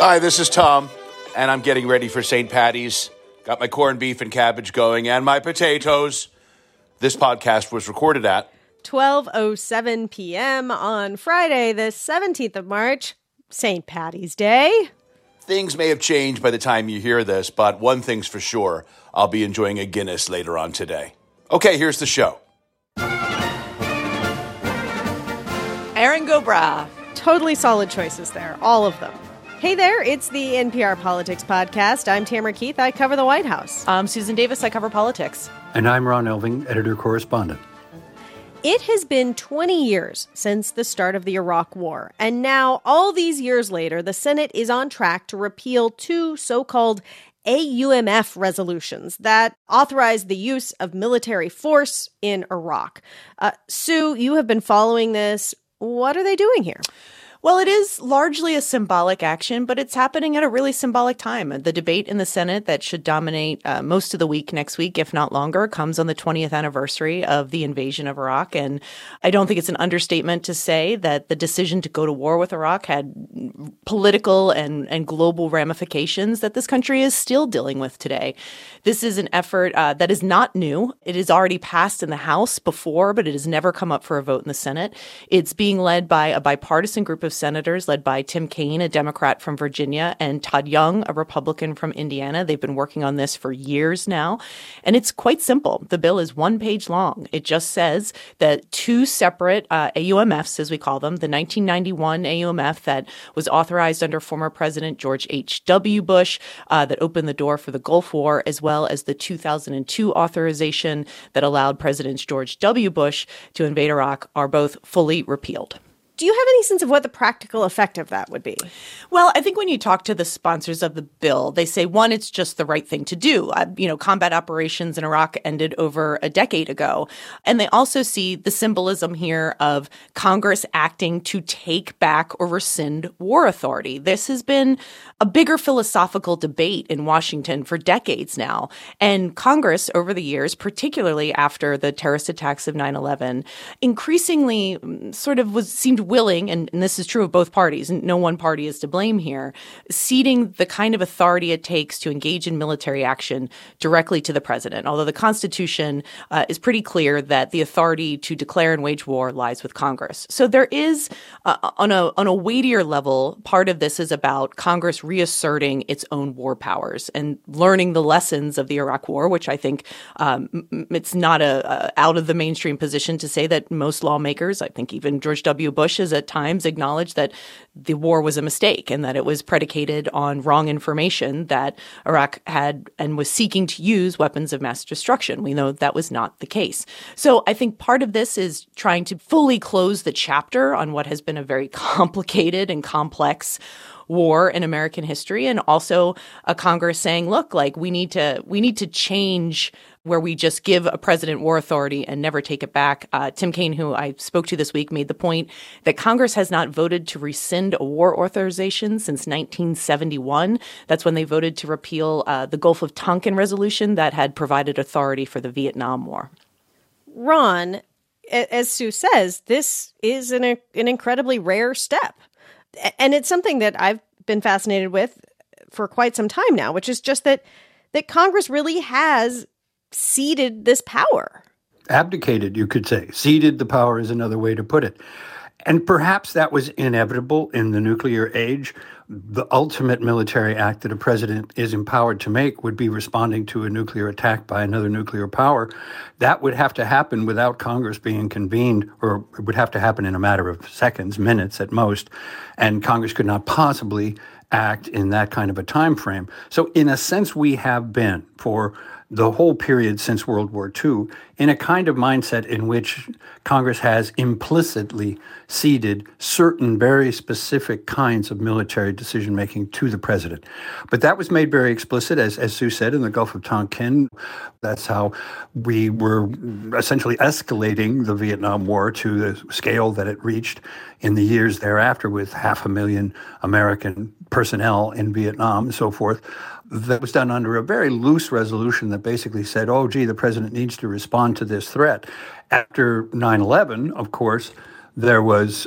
Hi, this is Tom, and I'm getting ready for St. Patty's. Got my corned beef and cabbage going and my potatoes. This podcast was recorded at 12:07 p.m. on Friday, the 17th of March, St. Patty's Day. Things may have changed by the time you hear this, but one thing's for sure I'll be enjoying a Guinness later on today. Okay, here's the show. Erin go Bragh. Totally solid choices there, all of them. Hey there, it's the NPR Politics Podcast. I'm Tamara Keith. I cover the White House. I'm Susan Davis. I cover politics. And I'm Ron Elving, editor correspondent. It has been 20 years since the start of the Iraq War, and now, all these years later, the Senate is on track to repeal two so called AUMF resolutions that authorize the use of military force in Iraq. Uh, Sue, you have been following this. What are they doing here? Well, it is largely a symbolic action, but it's happening at a really symbolic time. The debate in the Senate that should dominate uh, most of the week next week, if not longer, comes on the 20th anniversary of the invasion of Iraq. And I don't think it's an understatement to say that the decision to go to war with Iraq had political and, and global ramifications that this country is still dealing with today. This is an effort uh, that is not new. It is already passed in the House before, but it has never come up for a vote in the Senate. It's being led by a bipartisan group of of senators led by Tim Kaine, a Democrat from Virginia, and Todd Young, a Republican from Indiana. They've been working on this for years now. And it's quite simple. The bill is one page long. It just says that two separate uh, AUMFs, as we call them, the 1991 AUMF that was authorized under former President George H.W. Bush, uh, that opened the door for the Gulf War, as well as the 2002 authorization that allowed President George W. Bush to invade Iraq, are both fully repealed. Do you have any sense of what the practical effect of that would be? Well, I think when you talk to the sponsors of the bill, they say one, it's just the right thing to do. Uh, you know, combat operations in Iraq ended over a decade ago. And they also see the symbolism here of Congress acting to take back or rescind war authority. This has been a bigger philosophical debate in Washington for decades now. And Congress over the years, particularly after the terrorist attacks of 9 11, increasingly mm, sort of was seemed willing, and, and, this is true of both parties, and no one party is to blame here, ceding the kind of authority it takes to engage in military action directly to the president. Although the Constitution uh, is pretty clear that the authority to declare and wage war lies with Congress. So there is, uh, on a on a weightier level, part of this is about Congress reasserting its own war powers and learning the lessons of the Iraq War, which I think um, it's not a, a out of the mainstream position to say that most lawmakers, I think even George W. Bush at times acknowledged that the war was a mistake and that it was predicated on wrong information that Iraq had and was seeking to use weapons of mass destruction. We know that was not the case. So I think part of this is trying to fully close the chapter on what has been a very complicated and complex war in American history and also a Congress saying, look, like we need to we need to change where we just give a president war authority and never take it back. Uh, Tim Kaine, who I spoke to this week, made the point that Congress has not voted to rescind a war authorization since 1971. That's when they voted to repeal uh, the Gulf of Tonkin resolution that had provided authority for the Vietnam War. Ron, as Sue says, this is an, an incredibly rare step. And it's something that I've been fascinated with for quite some time now, which is just that that Congress really has ceded this power. Abdicated, you could say. Ceded the power is another way to put it. And perhaps that was inevitable in the nuclear age. The ultimate military act that a president is empowered to make would be responding to a nuclear attack by another nuclear power. That would have to happen without Congress being convened, or it would have to happen in a matter of seconds, minutes at most. And Congress could not possibly act in that kind of a time frame. So, in a sense, we have been for the whole period since World War II in a kind of mindset in which Congress has implicitly ceded certain very specific kinds of military decision making to the president. But that was made very explicit, as, as Sue said, in the Gulf of Tonkin. That's how we were essentially escalating the Vietnam War to the scale that it reached in the years thereafter, with half a million American personnel in Vietnam and so forth that was done under a very loose resolution that basically said, oh, gee, the president needs to respond to this threat. After 9 11, of course, there was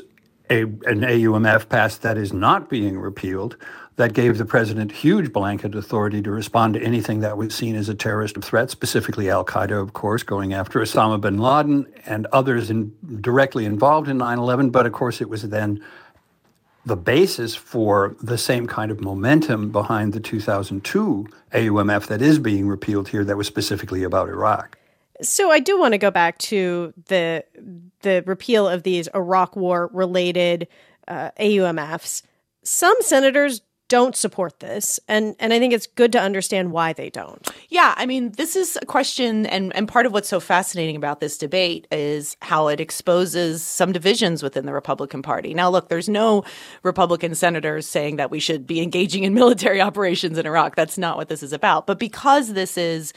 a, an AUMF passed that is not being repealed that gave the president huge blanket authority to respond to anything that was seen as a terrorist threat, specifically Al Qaeda, of course, going after Osama bin Laden and others in, directly involved in 9 11. But of course, it was then the basis for the same kind of momentum behind the 2002 AUMF that is being repealed here that was specifically about Iraq. So I do want to go back to the the repeal of these Iraq War related uh, AUMFs. Some senators don't support this and and I think it's good to understand why they don't. Yeah, I mean, this is a question and and part of what's so fascinating about this debate is how it exposes some divisions within the Republican Party. Now, look, there's no Republican senators saying that we should be engaging in military operations in Iraq. That's not what this is about. But because this is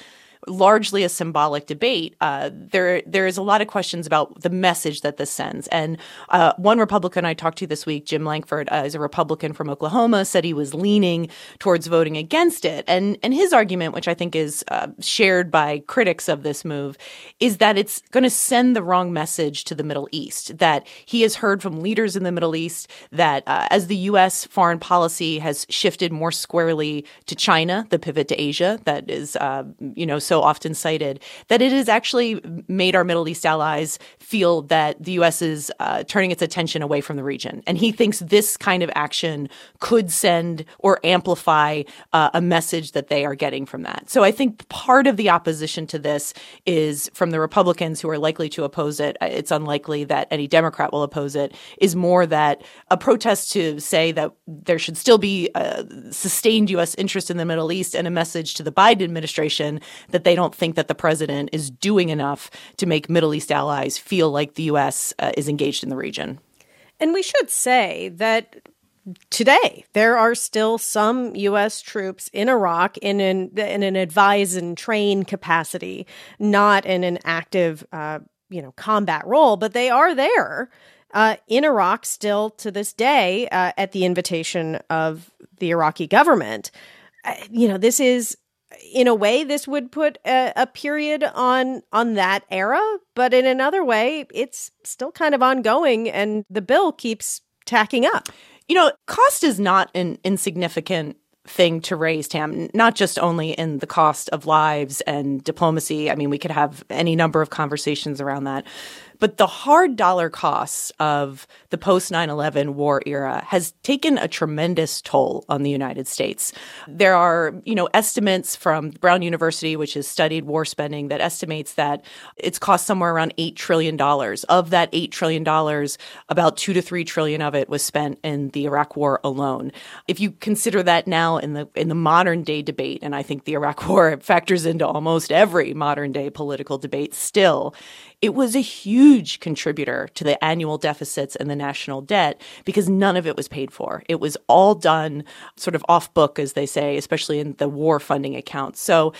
largely a symbolic debate, uh, there there is a lot of questions about the message that this sends. And uh, one Republican I talked to this week, Jim Lankford, uh, is a Republican from Oklahoma, said he was leaning towards voting against it. And and his argument, which I think is uh, shared by critics of this move, is that it's going to send the wrong message to the Middle East. That he has heard from leaders in the Middle East that uh, as the U.S. foreign policy has shifted more squarely to China, the pivot to Asia, that is, uh, you know, so so often cited, that it has actually made our Middle East allies feel that the U.S. is uh, turning its attention away from the region. And he thinks this kind of action could send or amplify uh, a message that they are getting from that. So I think part of the opposition to this is from the Republicans who are likely to oppose it. It's unlikely that any Democrat will oppose it, is more that a protest to say that there should still be a sustained U.S. interest in the Middle East and a message to the Biden administration that they don't think that the president is doing enough to make Middle East allies feel like the U.S. Uh, is engaged in the region. And we should say that today there are still some U.S. troops in Iraq in an in an advise and train capacity, not in an active, uh, you know, combat role, but they are there. Uh, in Iraq, still to this day, uh, at the invitation of the Iraqi government. Uh, you know, this is in a way this would put a, a, period on on that era but in another way it's still kind of ongoing and the bill keeps tacking up. You know cost is not an insignificant thing to raise tam not just only in the cost of lives and diplomacy. I mean we could have any number of conversations around that but the hard dollar costs of the post 9 11 war era has taken a tremendous toll on the United States. There are, you know, estimates from Brown University, which has studied war spending, that estimates that it's cost somewhere around $8 trillion. Of that $8 trillion, about 2 to 3 trillion of it was spent in the Iraq war alone. If you consider that now in the in the modern day debate, and I think the Iraq war factors into almost every modern day political debate still, it was a huge contributor to the annual deficits and the national debt because none of it was paid for. It was all done sort of off book, as they say, especially in the war funding accounts. So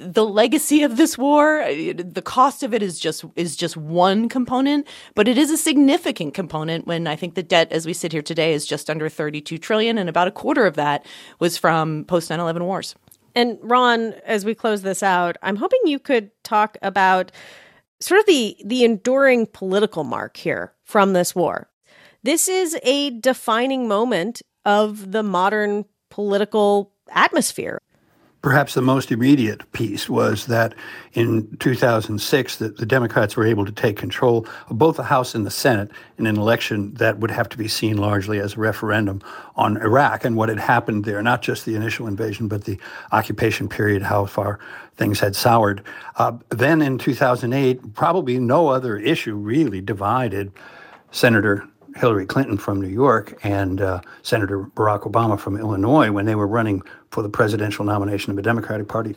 the legacy of this war, the cost of it is just is just one component, but it is a significant component when I think the debt as we sit here today is just under 32 trillion and about a quarter of that was from post 9/11 wars. And Ron, as we close this out, I'm hoping you could talk about sort of the the enduring political mark here from this war. This is a defining moment of the modern political atmosphere. Perhaps the most immediate piece was that in 2006 that the Democrats were able to take control of both the House and the Senate in an election that would have to be seen largely as a referendum on Iraq and what had happened there, not just the initial invasion, but the occupation period, how far things had soured. Uh, then in 2008, probably no other issue really divided Senator Hillary Clinton from New York and uh, Senator Barack Obama from Illinois when they were running for the presidential nomination of the Democratic Party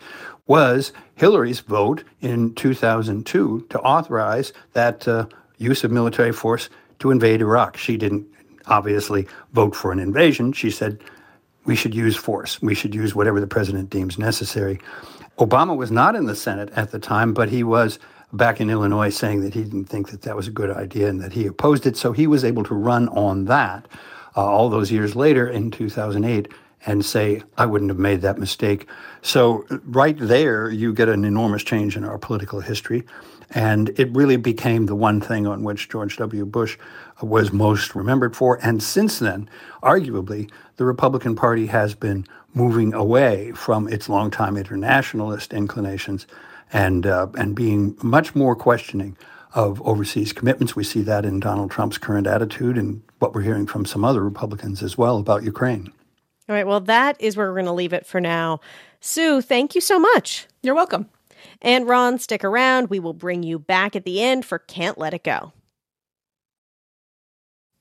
was Hillary's vote in 2002 to authorize that uh, use of military force to invade Iraq. She didn't obviously vote for an invasion. She said we should use force. We should use whatever the president deems necessary. Obama was not in the Senate at the time, but he was back in Illinois saying that he didn't think that that was a good idea and that he opposed it. So he was able to run on that uh, all those years later in 2008 and say, I wouldn't have made that mistake. So, right there, you get an enormous change in our political history. And it really became the one thing on which George W. Bush was most remembered for. And since then, arguably, the Republican Party has been moving away from its longtime internationalist inclinations and, uh, and being much more questioning of overseas commitments. We see that in Donald Trump's current attitude and what we're hearing from some other Republicans as well about Ukraine. All right, well, that is where we're going to leave it for now. Sue, thank you so much. You're welcome. And Ron, stick around. We will bring you back at the end for Can't Let It Go.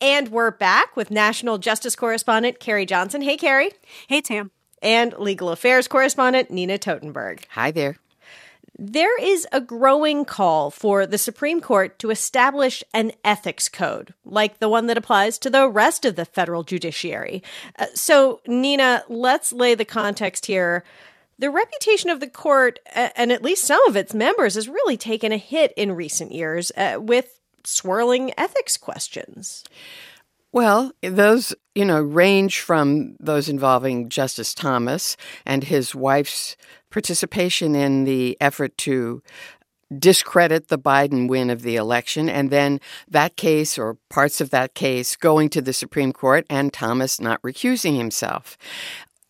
And we're back with National Justice Correspondent Carrie Johnson. Hey, Carrie. Hey, Tam. And Legal Affairs Correspondent Nina Totenberg. Hi there. There is a growing call for the Supreme Court to establish an ethics code, like the one that applies to the rest of the federal judiciary. Uh, so, Nina, let's lay the context here. The reputation of the court, and at least some of its members, has really taken a hit in recent years uh, with swirling ethics questions. Well, those, you know, range from those involving Justice Thomas and his wife's participation in the effort to discredit the Biden win of the election, and then that case or parts of that case going to the Supreme Court and Thomas not recusing himself.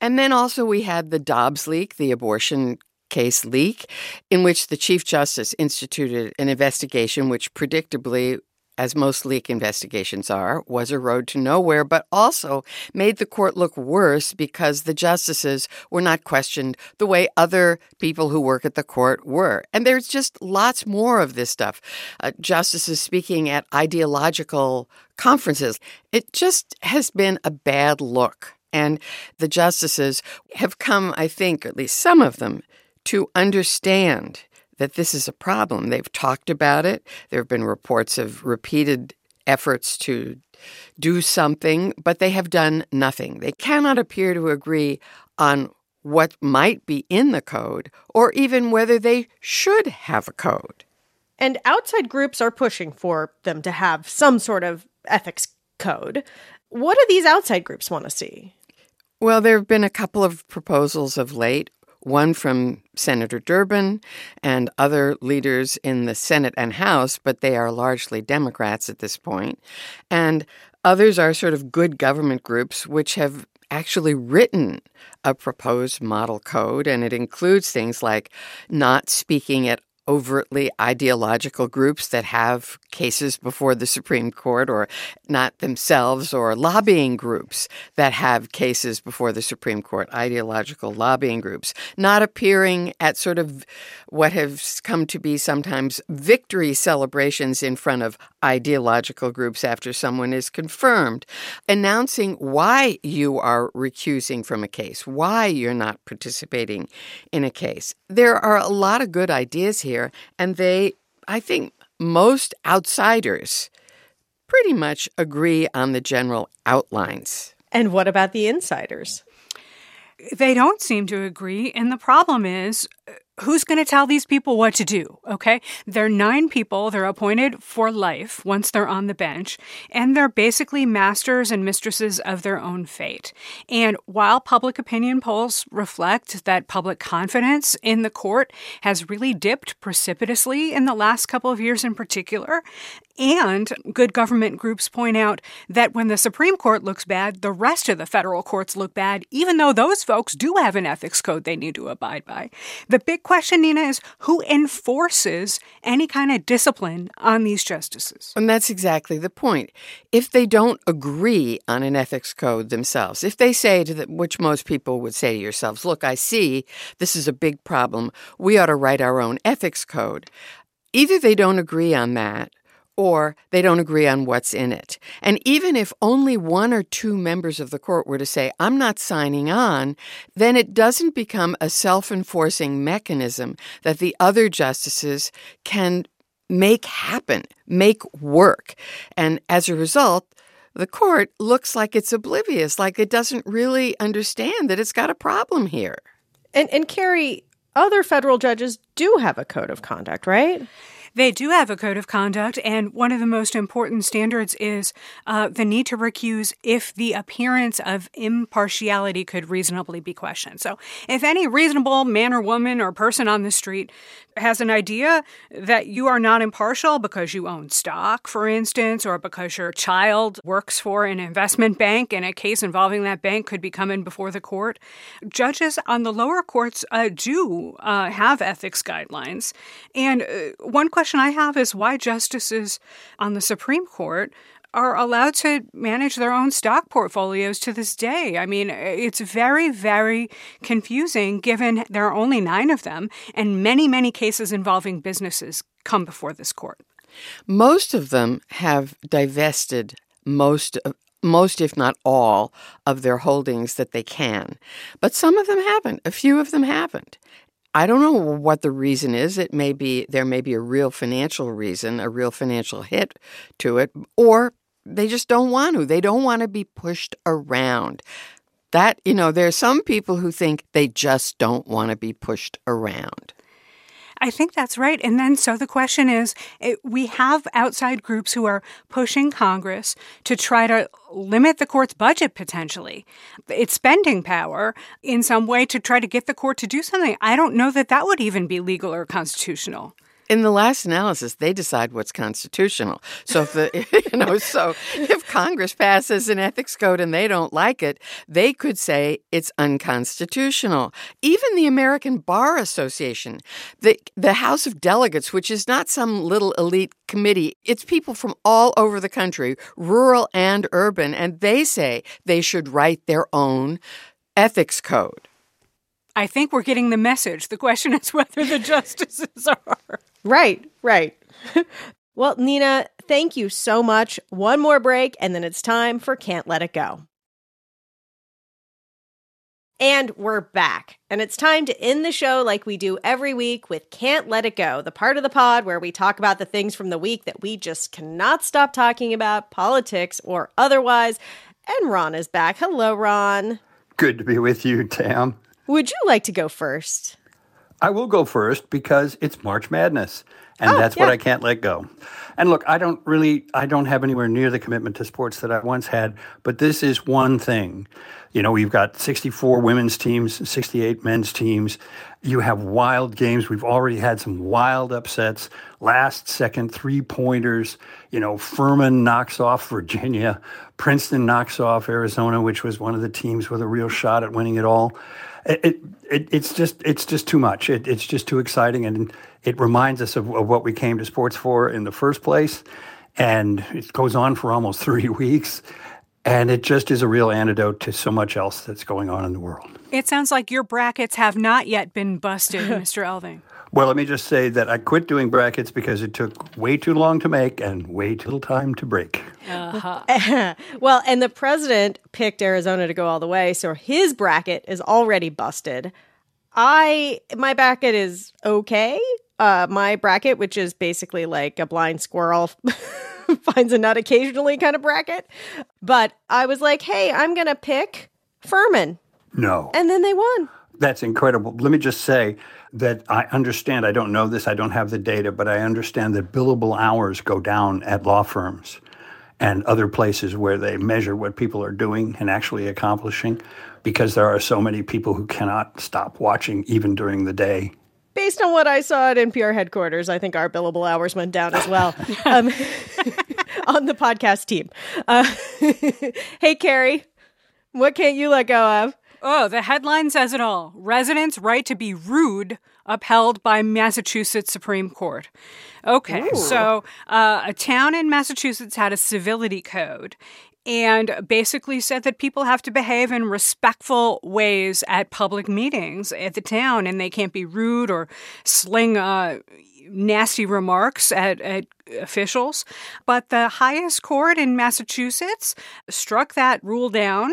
And then also we had the Dobbs leak, the abortion case leak, in which the Chief Justice instituted an investigation which predictably as most leak investigations are, was a road to nowhere, but also made the court look worse because the justices were not questioned the way other people who work at the court were. And there's just lots more of this stuff. Uh, justices speaking at ideological conferences. It just has been a bad look. And the justices have come, I think, at least some of them, to understand that this is a problem. They've talked about it. There have been reports of repeated efforts to do something, but they have done nothing. They cannot appear to agree on what might be in the code or even whether they should have a code. And outside groups are pushing for them to have some sort of ethics code. What do these outside groups want to see? Well, there have been a couple of proposals of late one from Senator Durbin and other leaders in the Senate and House, but they are largely Democrats at this point. And others are sort of good government groups which have actually written a proposed model code, and it includes things like not speaking at overtly ideological groups that have cases before the Supreme Court or not themselves, or lobbying groups that have cases before the Supreme Court, ideological lobbying groups, not appearing at sort of what has come to be sometimes victory celebrations in front of ideological groups after someone is confirmed, announcing why you are recusing from a case, why you're not participating in a case. There are a lot of good ideas here, and they, I think, most outsiders pretty much agree on the general outlines. And what about the insiders? They don't seem to agree. And the problem is who's going to tell these people what to do? Okay. They're nine people. They're appointed for life once they're on the bench, and they're basically masters and mistresses of their own fate. And while public opinion polls reflect that public confidence in the court has really dipped precipitously in the last couple of years in particular, and good government groups point out that when the Supreme Court looks bad, the rest of the federal courts look bad, even though those folks do have an ethics code they need to abide by. The big question, Nina, is who enforces any kind of discipline on these justices? And that's exactly the point. If they don't agree on an ethics code themselves, if they say to the, which most people would say to yourselves, look, I see this is a big problem. We ought to write our own ethics code. Either they don't agree on that or they don't agree on what's in it. And even if only one or two members of the court were to say, I'm not signing on, then it doesn't become a self enforcing mechanism that the other justices can make happen, make work. And as a result, the court looks like it's oblivious, like it doesn't really understand that it's got a problem here. And, and Carrie, other federal judges do have a code of conduct, right? They do have a code of conduct, and one of the most important standards is uh, the need to recuse if the appearance of impartiality could reasonably be questioned. So, if any reasonable man or woman or person on the street has an idea that you are not impartial because you own stock, for instance, or because your child works for an investment bank and a case involving that bank could be coming before the court, judges on the lower courts uh, do uh, have ethics guidelines. And uh, one question I have is why justices on the Supreme Court are allowed to manage their own stock portfolios to this day. I mean, it's very, very confusing given there are only nine of them, and many, many cases involving businesses come before this court. Most of them have divested most of most, if not all, of their holdings that they can. But some of them haven't. A few of them haven't. I don't know what the reason is. It may be there may be a real financial reason, a real financial hit to it, or they just don't want to. They don't want to be pushed around. That, you know, there are some people who think they just don't want to be pushed around. I think that's right. And then, so the question is it, we have outside groups who are pushing Congress to try to limit the court's budget potentially, its spending power in some way to try to get the court to do something. I don't know that that would even be legal or constitutional in the last analysis, they decide what's constitutional. So if the you know, so if Congress passes an ethics code and they don't like it, they could say it's unconstitutional. Even the American Bar Association, the the House of Delegates, which is not some little elite committee, it's people from all over the country, rural and urban, and they say they should write their own ethics code. I think we're getting the message. The question is whether the justices are. Right, right. well, Nina, thank you so much. One more break, and then it's time for Can't Let It Go. And we're back. And it's time to end the show like we do every week with Can't Let It Go, the part of the pod where we talk about the things from the week that we just cannot stop talking about, politics or otherwise. And Ron is back. Hello, Ron. Good to be with you, Tam. Would you like to go first? I will go first because it's March Madness, and oh, that's yeah. what I can't let go. And look, I don't really, I don't have anywhere near the commitment to sports that I once had, but this is one thing. You know, we've got 64 women's teams, 68 men's teams. You have wild games. We've already had some wild upsets. Last second three pointers. You know, Furman knocks off Virginia. Princeton knocks off Arizona, which was one of the teams with a real shot at winning it all it, it, it's just it's just too much. It, it's just too exciting, and it reminds us of, of, what we came to sports for in the first place. And it goes on for almost three weeks, and it just is a real antidote to so much else that's going on in the world. It sounds like your brackets have not yet been busted, Mr. Elving. Well, let me just say that I quit doing brackets because it took way too long to make and way too little time to break. Uh-huh. well, and the president picked Arizona to go all the way, so his bracket is already busted. I my bracket is okay. Uh, my bracket, which is basically like a blind squirrel finds a nut occasionally kind of bracket, but I was like, hey, I'm gonna pick Furman. No, and then they won. That's incredible. Let me just say that I understand, I don't know this, I don't have the data, but I understand that billable hours go down at law firms and other places where they measure what people are doing and actually accomplishing because there are so many people who cannot stop watching even during the day. Based on what I saw at NPR headquarters, I think our billable hours went down as well um, on the podcast team. Uh, hey, Carrie, what can't you let go of? Oh, the headline says it all. Residents' right to be rude upheld by Massachusetts Supreme Court. Okay, Ooh. so uh, a town in Massachusetts had a civility code and basically said that people have to behave in respectful ways at public meetings at the town and they can't be rude or sling uh, nasty remarks at, at officials. But the highest court in Massachusetts struck that rule down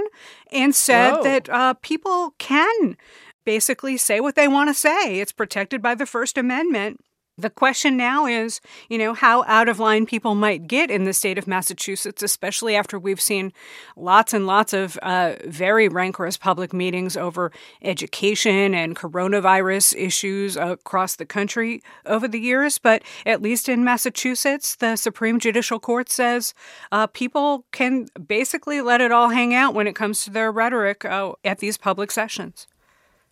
and said Whoa. that uh, people can basically say what they want to say. It's protected by the First Amendment. The question now is, you know, how out of line people might get in the state of Massachusetts, especially after we've seen lots and lots of uh, very rancorous public meetings over education and coronavirus issues across the country over the years. But at least in Massachusetts, the Supreme Judicial Court says uh, people can basically let it all hang out when it comes to their rhetoric uh, at these public sessions.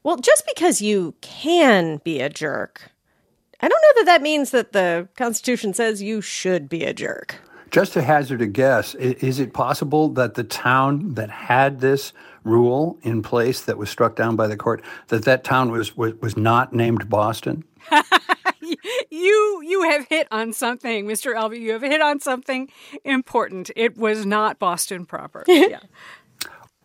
Well, just because you can be a jerk I don't know that that means that the Constitution says you should be a jerk. Just to hazard a guess, is it possible that the town that had this rule in place that was struck down by the court, that that town was was, was not named Boston? you you have hit on something, Mr. Elby. You have hit on something important. It was not Boston proper. yeah.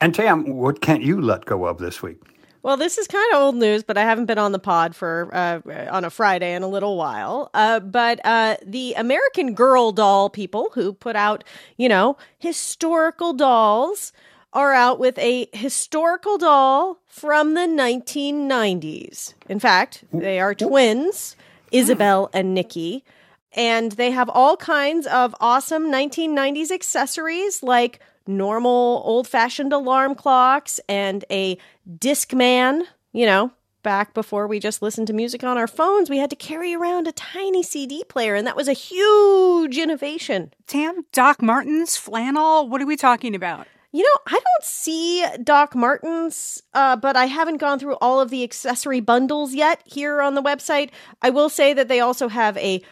And Tam, what can't you let go of this week? Well, this is kind of old news, but I haven't been on the pod for uh, on a Friday in a little while. Uh, but uh, the American Girl doll people who put out, you know, historical dolls are out with a historical doll from the 1990s. In fact, they are twins, Isabel and Nicki, and they have all kinds of awesome 1990s accessories like normal old fashioned alarm clocks and a Discman, you know, back before we just listened to music on our phones, we had to carry around a tiny CD player, and that was a huge innovation. Tam, Doc Martens, flannel, what are we talking about? You know, I don't see Doc Martens, uh, but I haven't gone through all of the accessory bundles yet here on the website. I will say that they also have a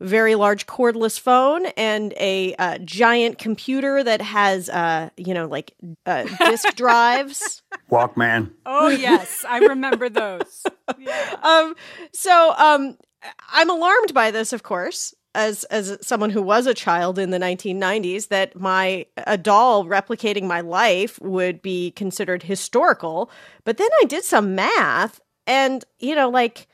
very large cordless phone and a uh, giant computer that has, uh, you know, like uh, disk drives. Walkman. Oh yes, I remember those. Yeah. Um, so um, I'm alarmed by this, of course, as as someone who was a child in the 1990s, that my a doll replicating my life would be considered historical. But then I did some math, and you know, like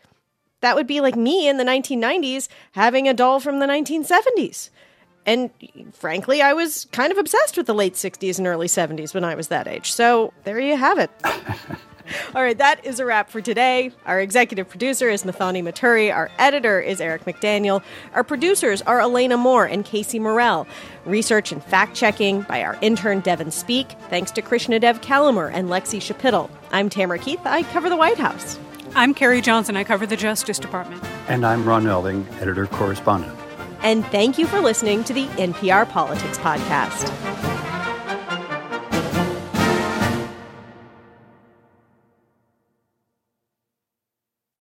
that would be like me in the 1990s having a doll from the 1970s. And frankly, I was kind of obsessed with the late 60s and early 70s when I was that age. So there you have it. All right, that is a wrap for today. Our executive producer is Muthoni Muturi. Our editor is Eric McDaniel. Our producers are Elena Moore and Casey Morell. Research and fact checking by our intern Devin Speak. Thanks to Krishnadev Calamur and Lexie Schapitl. I'm Tamara Keith. I cover the White House. I'm Carrie Johnson. I cover the Justice Department. And I'm Ron Elving, editor correspondent. And thank you for listening to the NPR Politics Podcast.